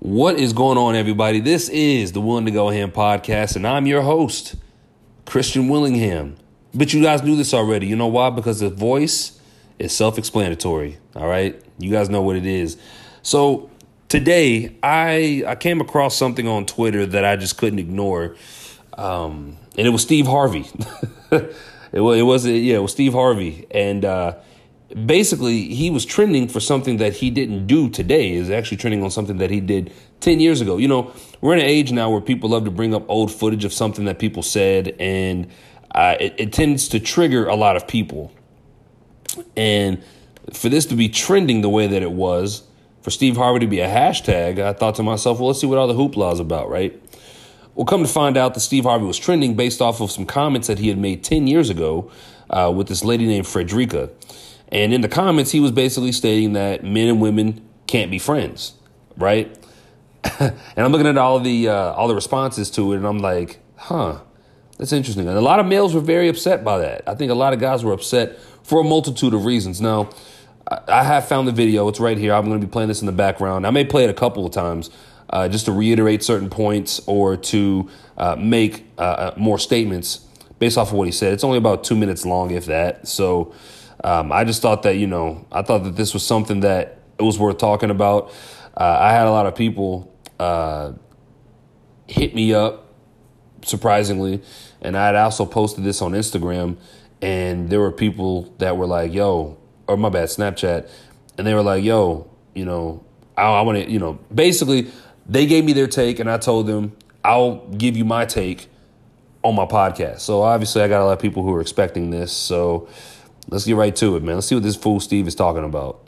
What is going on, everybody? This is the Willing to Go Ham podcast, and I'm your host, Christian Willingham. But you guys knew this already. You know why? Because the voice is self explanatory. All right. You guys know what it is. So today, I, I came across something on Twitter that I just couldn't ignore. Um, and it was Steve Harvey. it, was, it was, yeah, it was Steve Harvey. And, uh, basically he was trending for something that he didn't do today. Is actually trending on something that he did 10 years ago. You know we're in an age now where people love to bring up old footage of something that people said and uh, it, it tends to trigger a lot of people. And for this to be trending the way that it was for steve harvey to be a hashtag i thought to myself well let's see what all the hoopla is about right? Well come to find out that steve harvey was trending based off of some comments that he had made 10 years ago uh, with this lady named frederica and in the comments, he was basically stating that men and women can't be friends, right? and I'm looking at all the uh, all the responses to it, and I'm like, huh, that's interesting. And a lot of males were very upset by that. I think a lot of guys were upset for a multitude of reasons. Now, I have found the video. It's right here. I'm going to be playing this in the background. I may play it a couple of times uh, just to reiterate certain points or to uh, make uh, uh, more statements based off of what he said. It's only about two minutes long, if that. So um, I just thought that, you know, I thought that this was something that it was worth talking about. Uh, I had a lot of people uh, hit me up, surprisingly, and I had also posted this on Instagram, and there were people that were like, yo, or my bad, Snapchat, and they were like, yo, you know, I, I want to, you know, basically, they gave me their take, and I told them, I'll give you my take on my podcast. So obviously, I got a lot of people who are expecting this. So, Let's get right to it, man. Let's see what this fool Steve is talking about.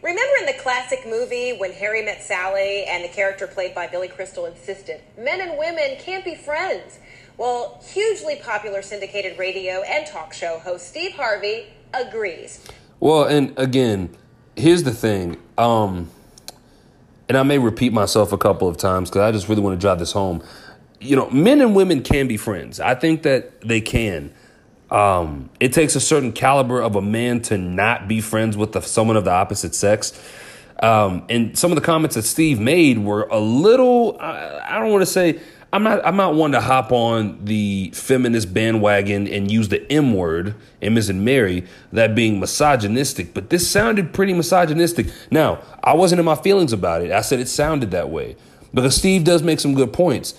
Remember in the classic movie when Harry met Sally and the character played by Billy Crystal insisted men and women can't be friends? Well, hugely popular syndicated radio and talk show host Steve Harvey agrees. Well, and again, here's the thing. Um, and I may repeat myself a couple of times because I just really want to drive this home. You know, men and women can be friends. I think that they can. Um, it takes a certain caliber of a man to not be friends with the, someone of the opposite sex. Um, and some of the comments that Steve made were a little, I, I don't want to say, I'm not, I'm not one to hop on the feminist bandwagon and use the M word in Miss and Mary, that being misogynistic, but this sounded pretty misogynistic. Now, I wasn't in my feelings about it. I said it sounded that way because Steve does make some good points.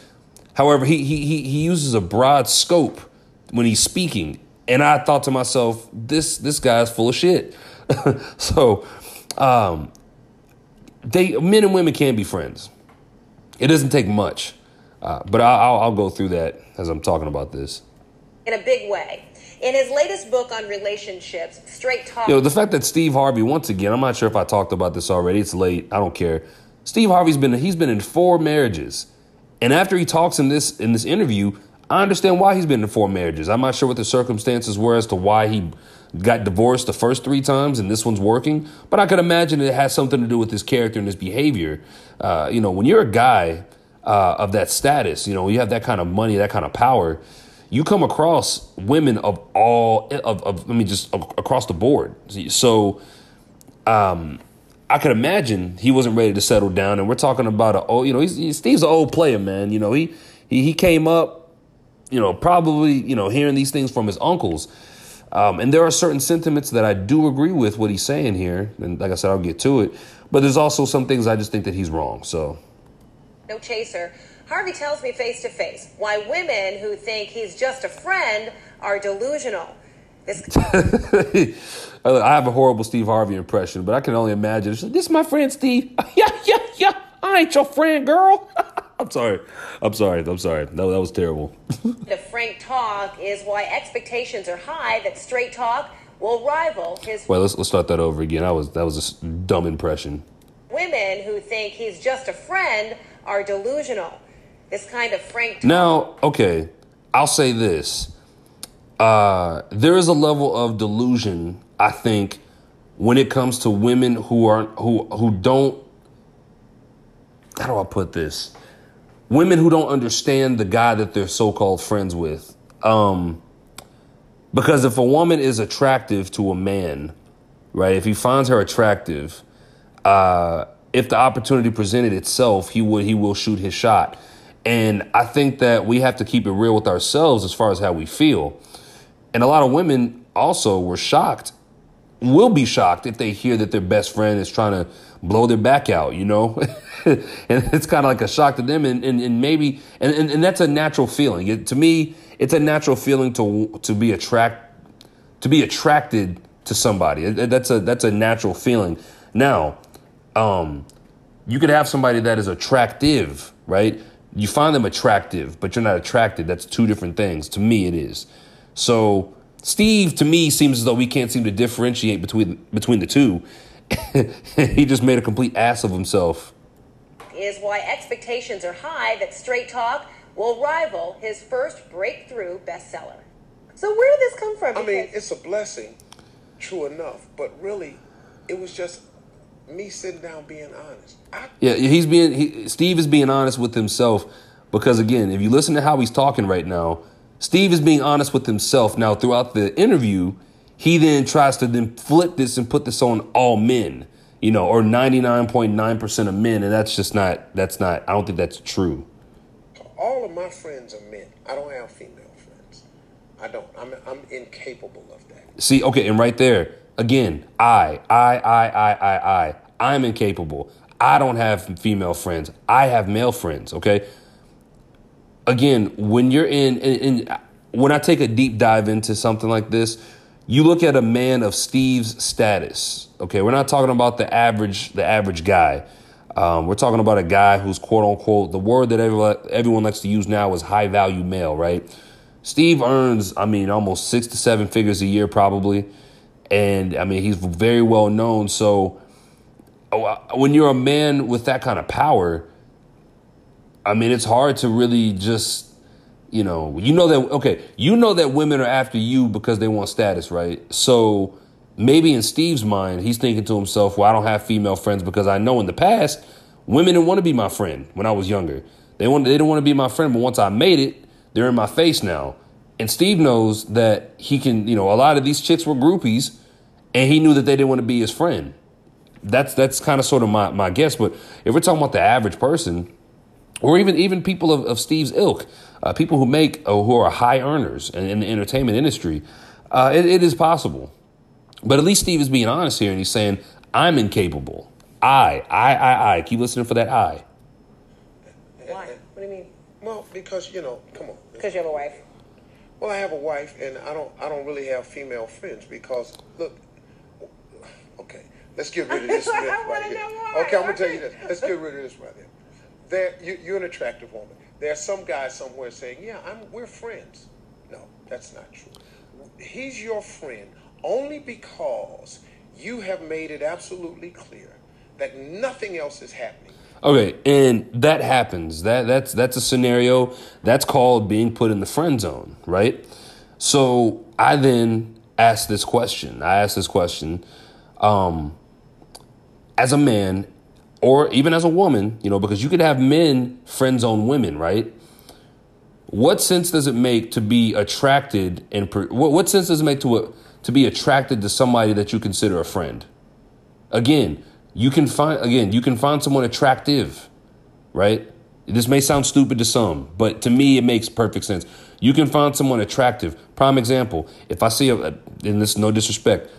However, he, he, he uses a broad scope when he's speaking. And I thought to myself, this this guy's full of shit. so um, they men and women can be friends. It doesn't take much, uh, but I'll, I'll go through that as I'm talking about this. In a big way. In his latest book on relationships, Straight Talk. You know, the fact that Steve Harvey, once again, I'm not sure if I talked about this already. It's late. I don't care. Steve Harvey's been he's been in four marriages. And after he talks in this in this interview, I understand why he's been in four marriages. I'm not sure what the circumstances were as to why he got divorced the first three times and this one's working, but I could imagine it has something to do with his character and his behavior. Uh, you know, when you're a guy uh, of that status, you know, you have that kind of money, that kind of power, you come across women of all of, of let me just across the board. So, um, I could imagine he wasn't ready to settle down, and we're talking about a oh, you know, he's, Steve's an old player, man. You know, he he he came up you know, probably, you know, hearing these things from his uncles. Um, and there are certain sentiments that I do agree with what he's saying here. And like I said, I'll get to it. But there's also some things I just think that he's wrong. So. No chaser. Harvey tells me face to face why women who think he's just a friend are delusional. This. I have a horrible Steve Harvey impression, but I can only imagine. This is my friend Steve. yeah, yeah, yeah. I ain't your friend, girl. I'm sorry. I'm sorry. I'm sorry. That, that was terrible. the frank talk is why expectations are high that straight talk will rival his. Wait, let's let's start that over again. That was that was a dumb impression. Women who think he's just a friend are delusional. This kind of frank. Talk- now, okay, I'll say this. Uh, there is a level of delusion, I think, when it comes to women who are who who don't. How do I put this? Women who don't understand the guy that they're so-called friends with. Um, because if a woman is attractive to a man, right, if he finds her attractive, uh, if the opportunity presented itself, he would he will shoot his shot. And I think that we have to keep it real with ourselves as far as how we feel. And a lot of women also were shocked, will be shocked if they hear that their best friend is trying to blow their back out, you know? and it's kind of like a shock to them. And, and, and maybe, and, and, and that's a natural feeling. It, to me, it's a natural feeling to, to be attract, to be attracted to somebody. That's a, that's a natural feeling. Now, um, you could have somebody that is attractive, right? You find them attractive, but you're not attracted. That's two different things. To me, it is. So Steve, to me, seems as though we can't seem to differentiate between between the two. he just made a complete ass of himself. Is why expectations are high that Straight Talk will rival his first breakthrough bestseller. So where did this come from? I mean, it's a blessing, true enough, but really, it was just me sitting down being honest. I- yeah, he's being he, Steve is being honest with himself because again, if you listen to how he's talking right now, Steve is being honest with himself. Now, throughout the interview, he then tries to then flip this and put this on all men, you know, or 99.9% of men, and that's just not that's not I don't think that's true. All of my friends are men. I don't have female friends. I don't. I'm I'm incapable of that. See, okay, and right there, again, I, I, I, I, I, I, I'm incapable. I don't have female friends. I have male friends, okay? Again, when you're in, in, in when I take a deep dive into something like this, you look at a man of Steve's status. Okay, we're not talking about the average, the average guy. Um, we're talking about a guy who's quote unquote the word that everyone, everyone likes to use now is high value male, right? Steve earns, I mean, almost six to seven figures a year, probably and I mean he's very well known. So oh, when you're a man with that kind of power, I mean it's hard to really just you know you know that okay you know that women are after you because they want status, right? So maybe in Steve's mind he's thinking to himself, well I don't have female friends because I know in the past women didn't want to be my friend when I was younger. They want they didn't want to be my friend, but once I made it, they're in my face now. And Steve knows that he can, you know, a lot of these chicks were groupies, and he knew that they didn't want to be his friend. That's that's kind of sort of my, my guess. But if we're talking about the average person, or even even people of, of Steve's ilk, uh, people who make uh, who are high earners in, in the entertainment industry, uh, it, it is possible. But at least Steve is being honest here, and he's saying, "I'm incapable. I, I, I, I." Keep listening for that I. Why? What do you mean? Well, because you know, come on. Because you have a wife. Well, I have a wife, and I don't. I don't really have female friends because look. Okay, let's get rid of this myth right here. Okay, I'm gonna tell you this. Let's get rid of this right here. There, you, you're an attractive woman. There's some guy somewhere saying, "Yeah, I'm. We're friends." No, that's not true. He's your friend only because you have made it absolutely clear that nothing else is happening. Okay, and that happens. That that's that's a scenario that's called being put in the friend zone, right? So I then asked this question. I asked this question um, as a man, or even as a woman, you know, because you could have men friend zone women, right? What sense does it make to be attracted and what, what sense does it make to a, to be attracted to somebody that you consider a friend? Again, you can find again, you can find someone attractive, right? This may sound stupid to some, but to me it makes perfect sense. You can find someone attractive. Prime example, if I see a and this no disrespect,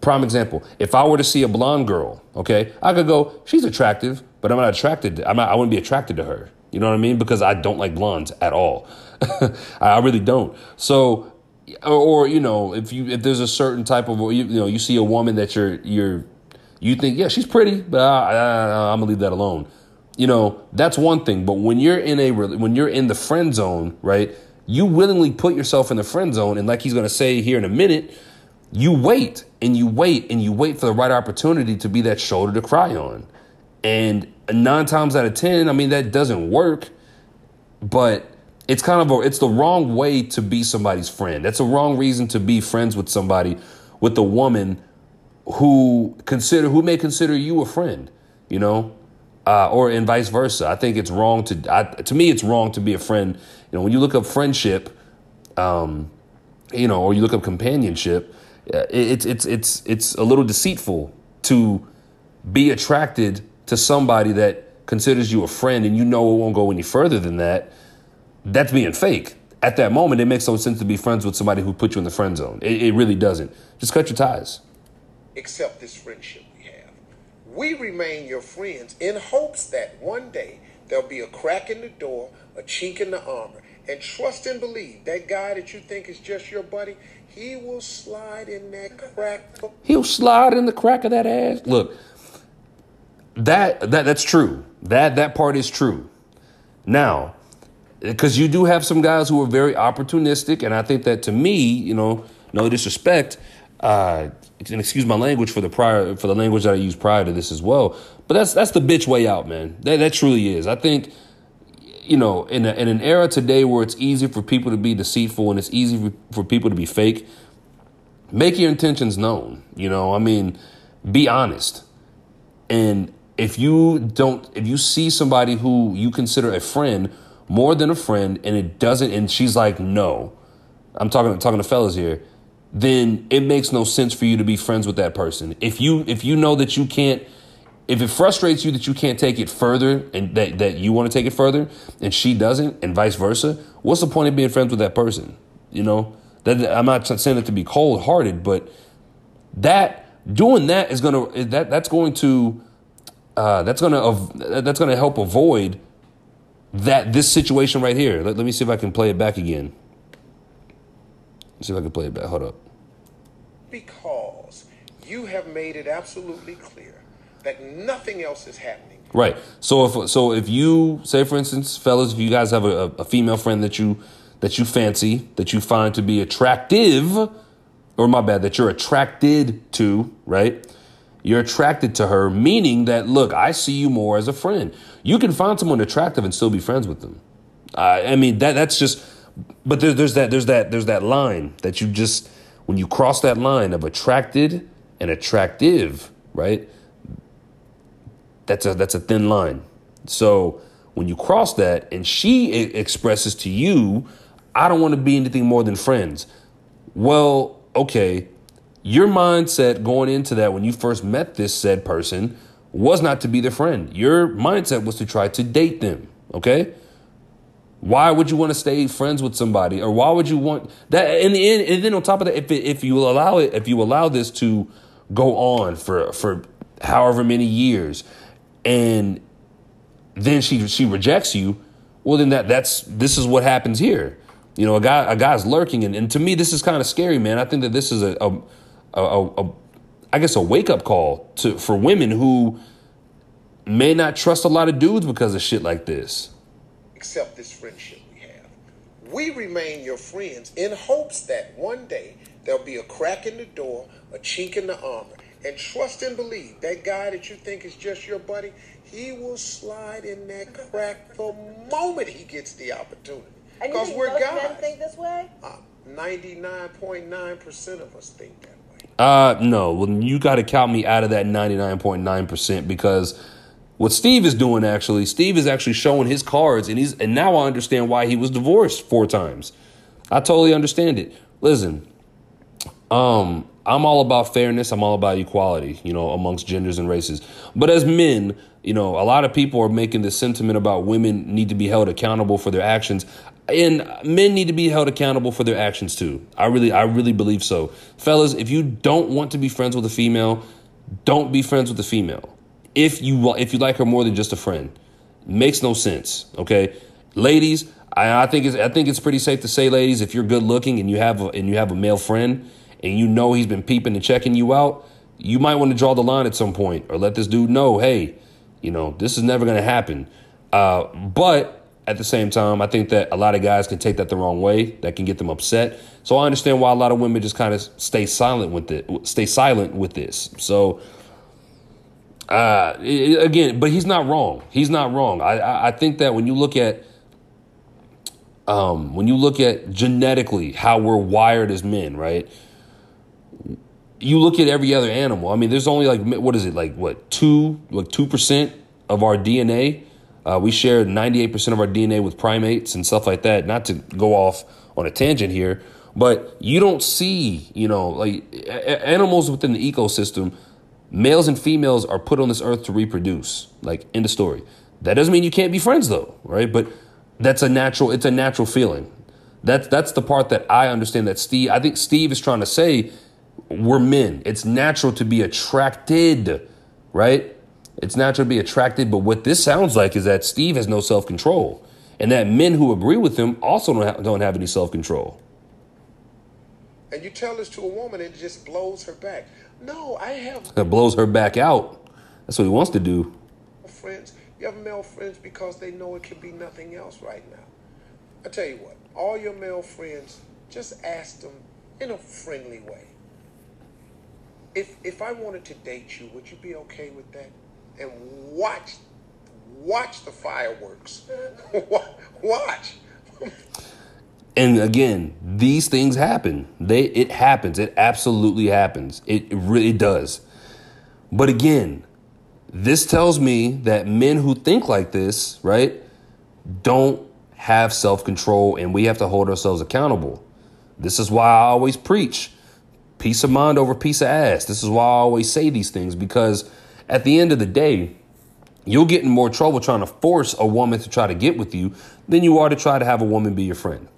prime example, if I were to see a blonde girl, okay, I could go, she's attractive, but I'm not attracted. To, I'm not, I wouldn't be attracted to her. You know what I mean? Because I don't like blondes at all. I really don't. So, or, or, you know, if you if there's a certain type of you, you know you see a woman that you're you're you think, yeah, she's pretty, but I, I, I'm gonna leave that alone. You know, that's one thing. But when you're in a when you're in the friend zone, right? You willingly put yourself in the friend zone, and like he's gonna say here in a minute, you wait and you wait and you wait for the right opportunity to be that shoulder to cry on. And nine times out of ten, I mean that doesn't work. But it's kind of a it's the wrong way to be somebody's friend. That's a wrong reason to be friends with somebody with a woman who consider who may consider you a friend, you know, uh, or and vice versa. I think it's wrong to I, to me it's wrong to be a friend. You know, when you look up friendship, um, you know, or you look up companionship, Uh, it's it's it's it's a little deceitful to be attracted to somebody that considers you a friend and you know it won't go any further than that, that's being fake. At that moment, it makes no sense to be friends with somebody who put you in the friend zone. It, it really doesn't. Just cut your ties. Accept this friendship we have. We remain your friends in hopes that one day there'll be a crack in the door, a chink in the armor, and trust and believe that guy that you think is just your buddy, he will slide in that crack. He'll slide in the crack of that ass. Look, that that that's true. That that part is true. Now, because you do have some guys who are very opportunistic, and I think that to me, you know, no disrespect, uh, and excuse my language for the prior for the language that I used prior to this as well. But that's that's the bitch way out, man. That that truly is. I think you know, in, a, in an era today where it's easy for people to be deceitful and it's easy for, people to be fake, make your intentions known. You know, I mean, be honest. And if you don't, if you see somebody who you consider a friend more than a friend and it doesn't, and she's like, no, I'm talking, talking to fellas here, then it makes no sense for you to be friends with that person. If you, if you know that you can't, if it frustrates you that you can't take it further and that, that you want to take it further and she doesn't and vice versa, what's the point of being friends with that person? You know, that I'm not saying it to be cold hearted, but that doing that is going to, that, that's going to, uh, that's going to, that's going to help avoid that, this situation right here. Let, let me see if I can play it back again. Let's see if I can play it back. Hold up. Because you have made it absolutely clear that nothing else is happening. Right. So if so, if you say, for instance, fellas, if you guys have a, a female friend that you that you fancy, that you find to be attractive, or my bad, that you're attracted to, right? You're attracted to her, meaning that look, I see you more as a friend. You can find someone attractive and still be friends with them. I mean that that's just, but there, there's that there's that there's that line that you just when you cross that line of attracted and attractive, right? That's a that's a thin line. So when you cross that and she expresses to you, I don't want to be anything more than friends. Well, okay, your mindset going into that when you first met this said person was not to be their friend. Your mindset was to try to date them, okay? Why would you want to stay friends with somebody, or why would you want that? In the end, and then on top of that, if it, if you allow it, if you allow this to go on for for however many years, and then she she rejects you, well then that that's this is what happens here. You know, a guy a guy's lurking, and, and to me this is kind of scary, man. I think that this is a a, a, a I guess a wake up call to for women who may not trust a lot of dudes because of shit like this. Accept this friendship we have. We remain your friends in hopes that one day there'll be a crack in the door, a chink in the armor, and trust and believe that guy that you think is just your buddy, he will slide in that crack the moment he gets the opportunity. Because we're most guys. Men think this way? Uh, 99.9% of us think that way. Uh, no. Well, you got to count me out of that 99.9% because what Steve is doing actually, Steve is actually showing his cards, and he's and now I understand why he was divorced four times. I totally understand it. Listen, um, I'm all about fairness. I'm all about equality, you know, amongst genders and races. But as men, you know, a lot of people are making this sentiment about women need to be held accountable for their actions. And men need to be held accountable for their actions too. I really, I really believe so. Fellas, if you don't want to be friends with a female, don't be friends with a female. If you if you like her more than just a friend, makes no sense. Okay, ladies, I, I think it's I think it's pretty safe to say, ladies, if you're good looking and you have a, and you have a male friend and you know he's been peeping and checking you out, you might want to draw the line at some point or let this dude know, hey, you know, this is never going to happen. Uh, but at the same time, I think that a lot of guys can take that the wrong way. That can get them upset. So I understand why a lot of women just kind of stay silent with it, stay silent with this. So uh, again, but he's not wrong. He's not wrong. I, I think that when you look at um, when you look at genetically how we're wired as men, right? You look at every other animal. I mean, there's only like what is it like what two like two percent of our DNA. Uh, we share 98% of our DNA with primates and stuff like that. Not to go off on a tangent here, but you don't see, you know, like a- animals within the ecosystem Males and females are put on this earth to reproduce. Like in the story. That doesn't mean you can't be friends though, right? But that's a natural it's a natural feeling. That's that's the part that I understand that Steve I think Steve is trying to say we're men. It's natural to be attracted, right? It's natural to be attracted, but what this sounds like is that Steve has no self-control. And that men who agree with him also don't have, don't have any self-control. And you tell this to a woman, it just blows her back. No, I have. That blows her back out. That's what he wants to do. Friends, you have male friends because they know it can be nothing else right now. I tell you what, all your male friends, just ask them in a friendly way. If if I wanted to date you, would you be okay with that? And watch, watch the fireworks. watch. and again, these things happen. They it happens. It absolutely happens. It, it really does. But again, this tells me that men who think like this, right, don't have self-control and we have to hold ourselves accountable. This is why I always preach peace of mind over piece of ass. This is why I always say these things because at the end of the day, you'll get in more trouble trying to force a woman to try to get with you than you are to try to have a woman be your friend.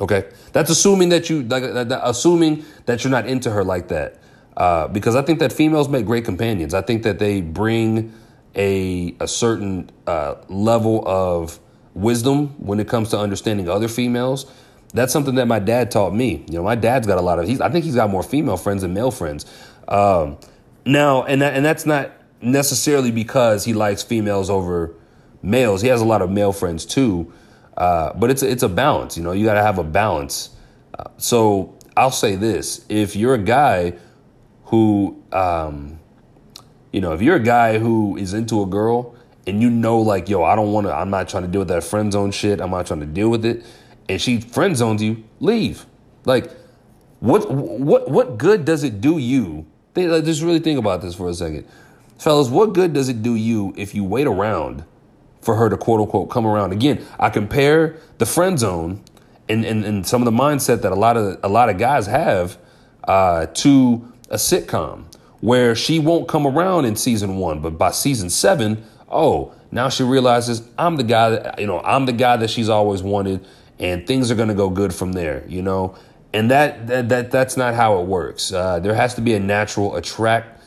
Okay, that's assuming that you like assuming that you're not into her like that. Uh, because I think that females make great companions. I think that they bring a a certain uh, level of wisdom when it comes to understanding other females. That's something that my dad taught me. You know, my dad's got a lot of. He's, I think he's got more female friends than male friends. Um, now, and that, and that's not necessarily because he likes females over males. He has a lot of male friends too. Uh, but it's a, it's a balance. You know, you got to have a balance. Uh, so I'll say this: if you're a guy who, um, you know, if you're a guy who is into a girl and you know, like, yo, I don't want to, I'm not trying to deal with that friend zone shit. I'm not trying to deal with it. And she friend zones you, leave. Like, what what what good does it do you? Think, like, just really think about this for a second, fellas. What good does it do you if you wait around? for her to quote unquote come around. Again, I compare the friend zone and, and, and some of the mindset that a lot of a lot of guys have uh, to a sitcom where she won't come around in season one, but by season seven, oh, now she realizes I'm the guy that you know I'm the guy that she's always wanted, and things are going to go good from there. You know, and that that, that that's not how it works. Uh, there has to be a natural attract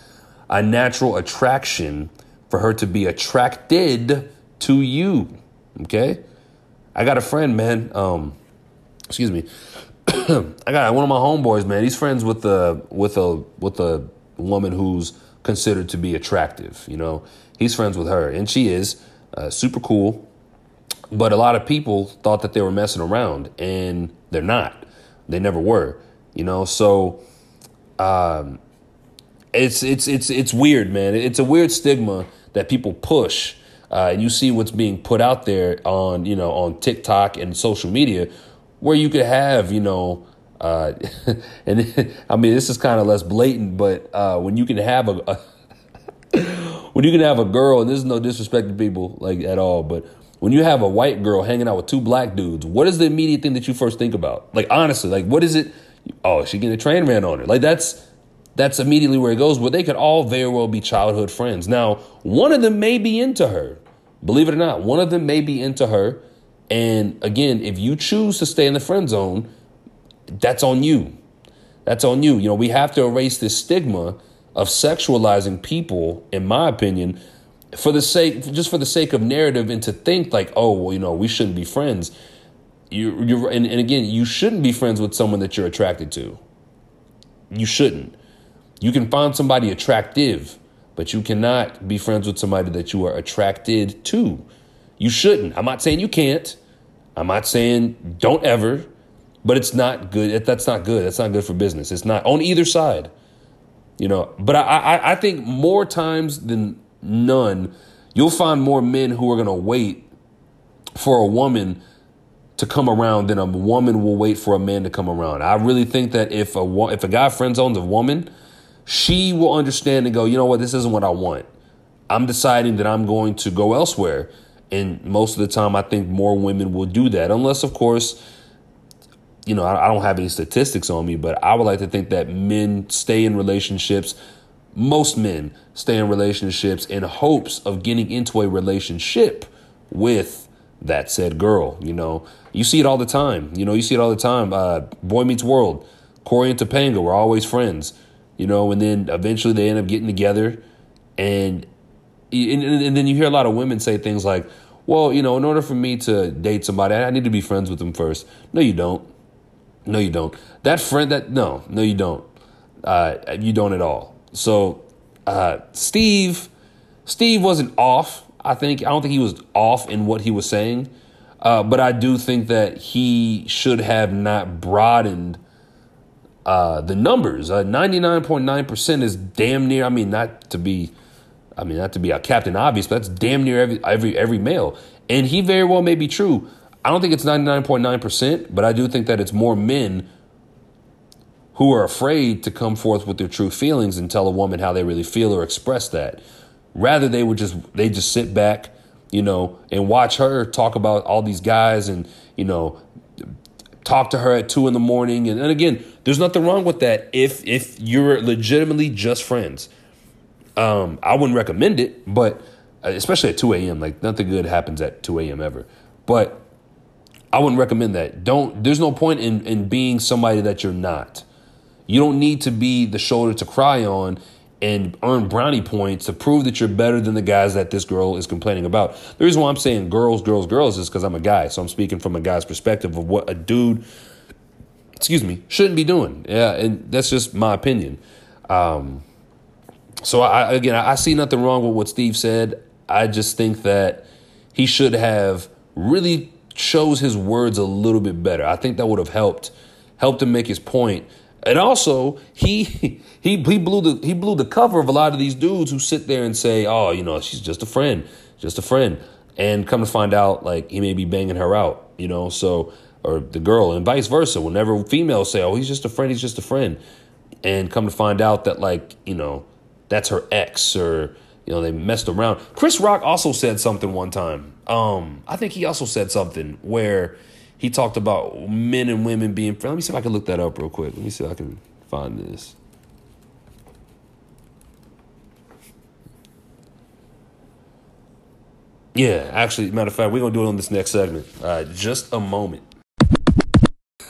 a natural attraction for her to be attracted to you. Okay? I got a friend, man. Um, excuse me. I got one of my homeboys, man. He's friends with a with a with a woman who's considered to be attractive. You know, he's friends with her, and she is uh, super cool. But a lot of people thought that they were messing around, and they're not. They never were. You know, so um, it's it's it's it's weird, man. It's a weird stigma that people push uh, and you see what's being put out there on you know on TikTok and social media, where you could have you know. Uh, and I mean, this is kind of less blatant, but uh, when you can have a, a when you can have a girl, and this is no disrespect to people like at all, but when you have a white girl hanging out with two black dudes, what is the immediate thing that you first think about? Like honestly, like what is it? Oh, she getting a train ran on her. Like that's that's immediately where it goes. Where they could all very well be childhood friends. Now, one of them may be into her. Believe it or not, one of them may be into her. And again, if you choose to stay in the friend zone, that's on you. That's on you. You know, we have to erase this stigma of sexualizing people, in my opinion, for the sake just for the sake of narrative and to think like, oh, well, you know, we shouldn't be friends. You you and, and again, you shouldn't be friends with someone that you're attracted to. You shouldn't. You can find somebody attractive but you cannot be friends with somebody that you are attracted to. You shouldn't. I'm not saying you can't. I'm not saying don't ever, but it's not good. That's not good. That's not good for business. It's not on either side. You know, but I, I, I think more times than none, you'll find more men who are going to wait for a woman to come around than a woman will wait for a man to come around. I really think that if a if a guy friend zones a woman, she will understand and go, you know what, this isn't what I want. I'm deciding that I'm going to go elsewhere. And most of the time, I think more women will do that, unless, of course, you know, I, don't have any statistics on me, but I would like to think that men stay in relationships most men stay in relationships in hopes of getting into a relationship with that said girl. You know, you see it all the time. You know, you see it all the time. Uh, Boy Meets World, Cory and Topanga were always friends. You know, and then eventually they end up getting together, and and, and then you hear a lot of women say things like, "Well, you know, in order for me to date somebody, I need to be friends with them first. No, you don't. No, you don't. That friend, that no, no, you don't. Uh, you don't at all. So, uh, Steve, Steve wasn't off. I think I don't think he was off in what he was saying, uh, but I do think that he should have not broadened uh, the numbers. Uh, Ninety nine point nine percent is damn near. I mean, not to be, I mean, not to be a captain obvious, but that's damn near every every every male, and he very well may be true. I don't think it's ninety nine point nine percent, but I do think that it's more men who are afraid to come forth with their true feelings and tell a woman how they really feel or express that. Rather, they would just they just sit back, you know, and watch her talk about all these guys and you know talk to her at two in the morning. And, and again, there's nothing wrong with that if if you're legitimately just friends. Um, I wouldn't recommend it, but uh, especially at 2 a.m. Like nothing good happens at 2 a.m. ever. But I wouldn't recommend that. Don't. There's no point in in being somebody that you're not. You don't need to be the shoulder to cry on and earn brownie points to prove that you're better than the guys that this girl is complaining about. The reason why I'm saying girls, girls, girls is because I'm a guy. So I'm speaking from a guy's perspective of what a dude, excuse me, shouldn't be doing. Yeah, and that's just my opinion. Um, so I, again, I see nothing wrong with what Steve said. I just think that he should have really chose his words a little bit better. I think that would have helped helped him make his point and also, he he he blew the he blew the cover of a lot of these dudes who sit there and say, "Oh, you know, she's just a friend, just a friend," and come to find out, like he may be banging her out, you know. So, or the girl, and vice versa. Whenever females say, "Oh, he's just a friend, he's just a friend," and come to find out that, like, you know, that's her ex, or you know, they messed around. Chris Rock also said something one time. Um, I think he also said something where he talked about men and women being friends. Let me see if I can look that up real quick. Let me see if I can find this. Yeah, actually, matter of fact, we're gonna do it on this next segment. Uh, just a moment.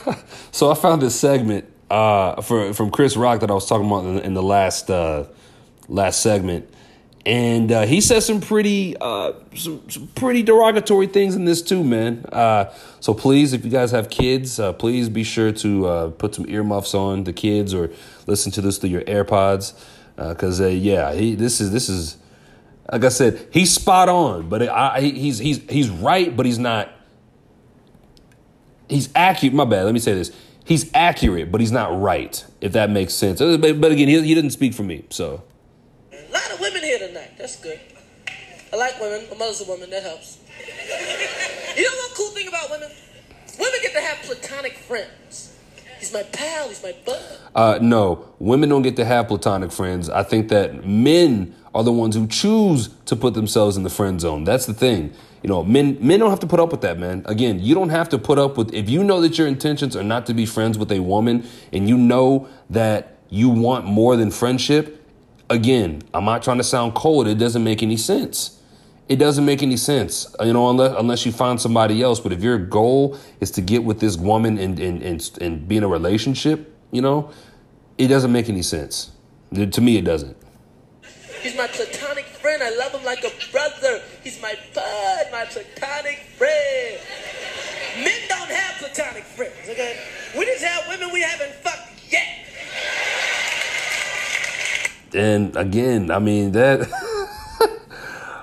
so I found this segment uh, for, from Chris Rock that I was talking about in, the last uh, last segment and uh, he says some pretty uh, some, some, pretty derogatory things in this too, man. Uh, so please, if you guys have kids, uh, please be sure to uh, put some earmuffs on the kids or listen to this through your AirPods, because uh, yeah, he this is this is like I said, he's spot on, but I, he's he's he's right, but he's not. He's accurate. My bad. Let me say this. He's accurate, but he's not right. If that makes sense. But, but again, he, he didn't speak for me, so. A lot of women here tonight. That's good. I like women. My mother's a woman. That helps. you know one cool thing about women? Women get to have platonic friends. He's my pal. He's my bud. Uh, no, women don't get to have platonic friends. I think that men are the ones who choose to put themselves in the friend zone. That's the thing. You know, men men don't have to put up with that, man. Again, you don't have to put up with if you know that your intentions are not to be friends with a woman and you know that you want more than friendship, again, I'm not trying to sound cold. It doesn't make any sense. It doesn't make any sense, uh, you know, unless, unless you find somebody else. But if your goal is to get with this woman and, and, and, and be in a relationship, you know, it doesn't make any sense. To me, it doesn't. He's my And again, I mean that.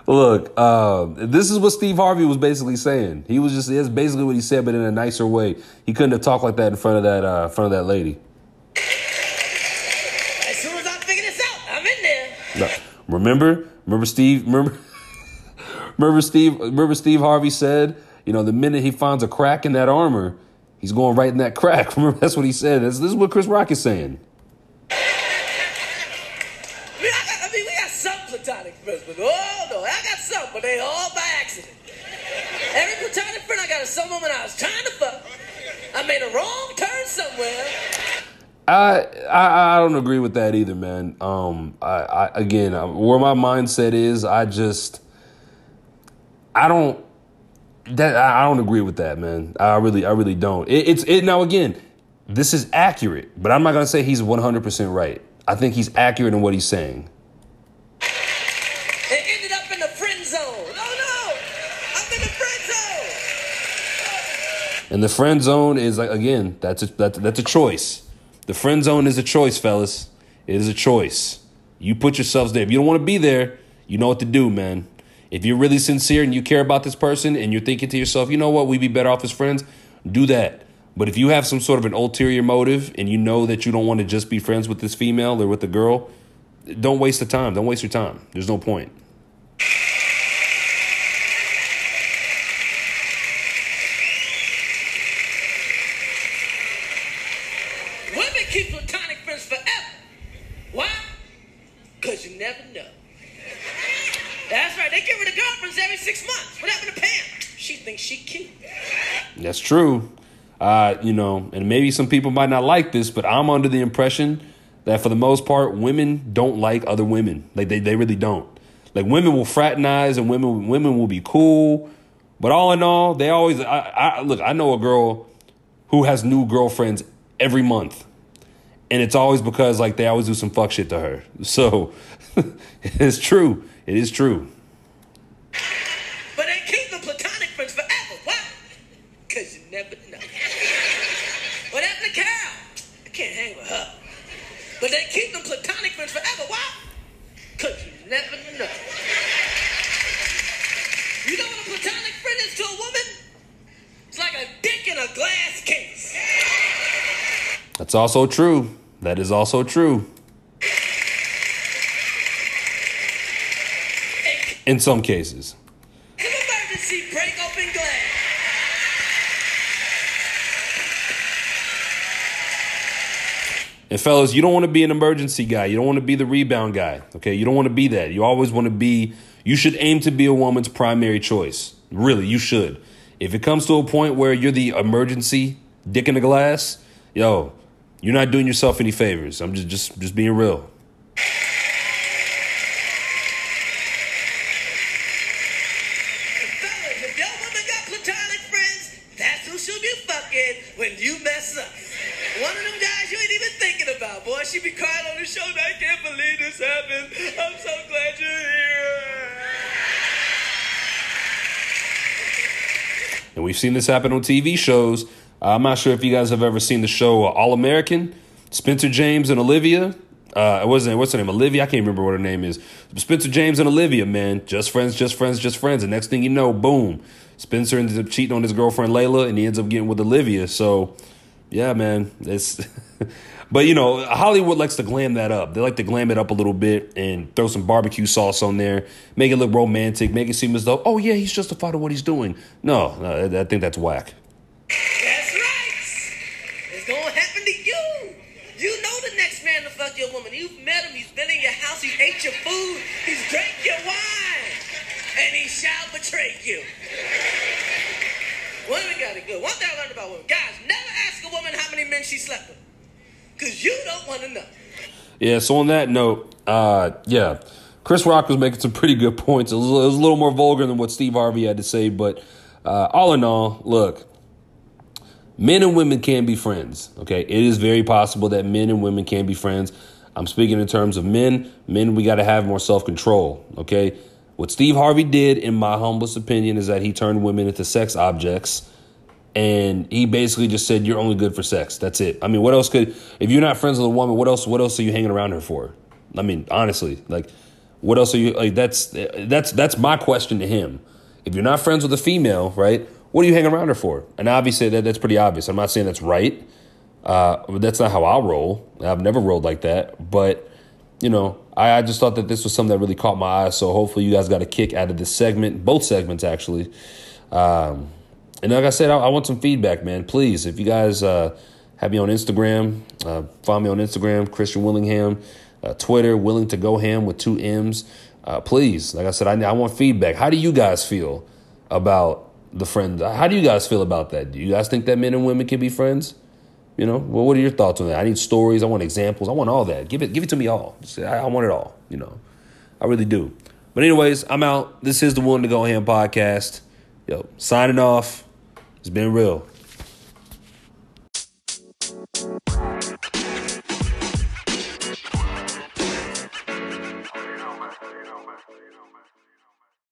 Look, uh, this is what Steve Harvey was basically saying. He was just that's basically what he said, but in a nicer way. He couldn't have talked like that in front of that uh, in front of that lady. As soon as I figure this out, I'm in there. No, remember, remember Steve, remember, remember Steve, remember Steve Harvey said, you know, the minute he finds a crack in that armor, he's going right in that crack. Remember, that's what he said. This is what Chris Rock is saying. I, got some, but they all by accident. Every fraternity friend I got is someone I was trying to fuck. I made a wrong turn somewhere. I, I, I don't agree with that either, man. Um, I, I again, uh, where my mindset is, I just I don't that I don't agree with that, man. I really I really don't. It, it's it now again. This is accurate, but I'm not gonna say he's 100 percent right. I think he's accurate in what he's saying. And the friend zone is like again, that's a that's, that's a choice. The friend zone is a choice, fellas. It is a choice. You put yourselves there. If you don't want to be there, you know what to do, man. If you're really sincere and you care about this person and you're thinking to yourself, you know what, we'd be better off as friends, do that. But if you have some sort of an ulterior motive and you know that you don't want to just be friends with this female or with the girl, don't waste the time. Don't waste your time. There's no point. True. Uh, you know, and maybe some people might not like this, but I'm under the impression that for the most part, women don't like other women. Like they, they really don't. Like women will fraternize and women women will be cool, but all in all, they always. I, I look. I know a girl who has new girlfriends every month, and it's always because like they always do some fuck shit to her. So it's true. It is true. But they keep them platonic friends forever. Why? Because you never know. You know what a platonic friend is to a woman? It's like a dick in a glass case. That's also true. That is also true. In some cases. And fellas, you don't want to be an emergency guy. You don't want to be the rebound guy. Okay. You don't want to be that. You always want to be, you should aim to be a woman's primary choice. Really, you should. If it comes to a point where you're the emergency dick in the glass, yo, you're not doing yourself any favors. I'm just just just being real. And we've seen this happen on TV shows. I'm not sure if you guys have ever seen the show uh, All American. Spencer James and Olivia. Uh, wasn't what's her name? Olivia. I can't remember what her name is. Spencer James and Olivia, man, just friends, just friends, just friends. And next thing you know, boom, Spencer ends up cheating on his girlfriend Layla, and he ends up getting with Olivia. So, yeah, man, it's But you know, Hollywood likes to glam that up. They like to glam it up a little bit and throw some barbecue sauce on there, make it look romantic, make it seem as though, oh yeah, he's justified in what he's doing. No, I think that's whack. That's right. It's gonna happen to you. You know the next man to fuck your woman. You've met him. He's been in your house. He ate your food. He's drank your wine, and he shall betray you. We got it good. One thing I learned about women, guys, never ask a woman how many men she slept with because you don't want to know. Yeah, so on that note, uh, yeah, Chris Rock was making some pretty good points. It was, it was, a little more vulgar than what Steve Harvey had to say, but uh, all in all, look, men and women can be friends. Okay, it is very possible that men and women can be friends. I'm speaking in terms of men. Men, we got to have more self control. Okay, what Steve Harvey did, in my humblest opinion, is that he turned women into sex objects and he basically just said you're only good for sex. That's it. I mean, what else could if you're not friends with a woman, what else what else are you hanging around her for? I mean, honestly, like what else are you like that's that's that's my question to him. If you're not friends with a female, right? What are you hanging around her for? And obviously that, that's pretty obvious. I'm not saying that's right. Uh, that's not how I roll. I've never rolled like that. But, you know, I, I just thought that this was something that really caught my eye. So hopefully you guys got a kick out of this segment, both segments actually. Um, and like I said, I, I, want some feedback, man. Please, if you guys uh, have me on Instagram, uh, find me on Instagram, Christian Willingham, uh, Twitter, willing to go ham with two M's. Uh, please, like I said, I, I want feedback. How do you guys feel about the friend? How do you guys feel about that? Do you guys think that men and women can be friends? You know, well, what are your thoughts on that? I need stories. I want examples. I want all that. Give it, give it to me all. I, I want it all. You know, I really do. But anyways, I'm out. This is the Willing to Go Ham podcast. Yo, signing off. It's been real.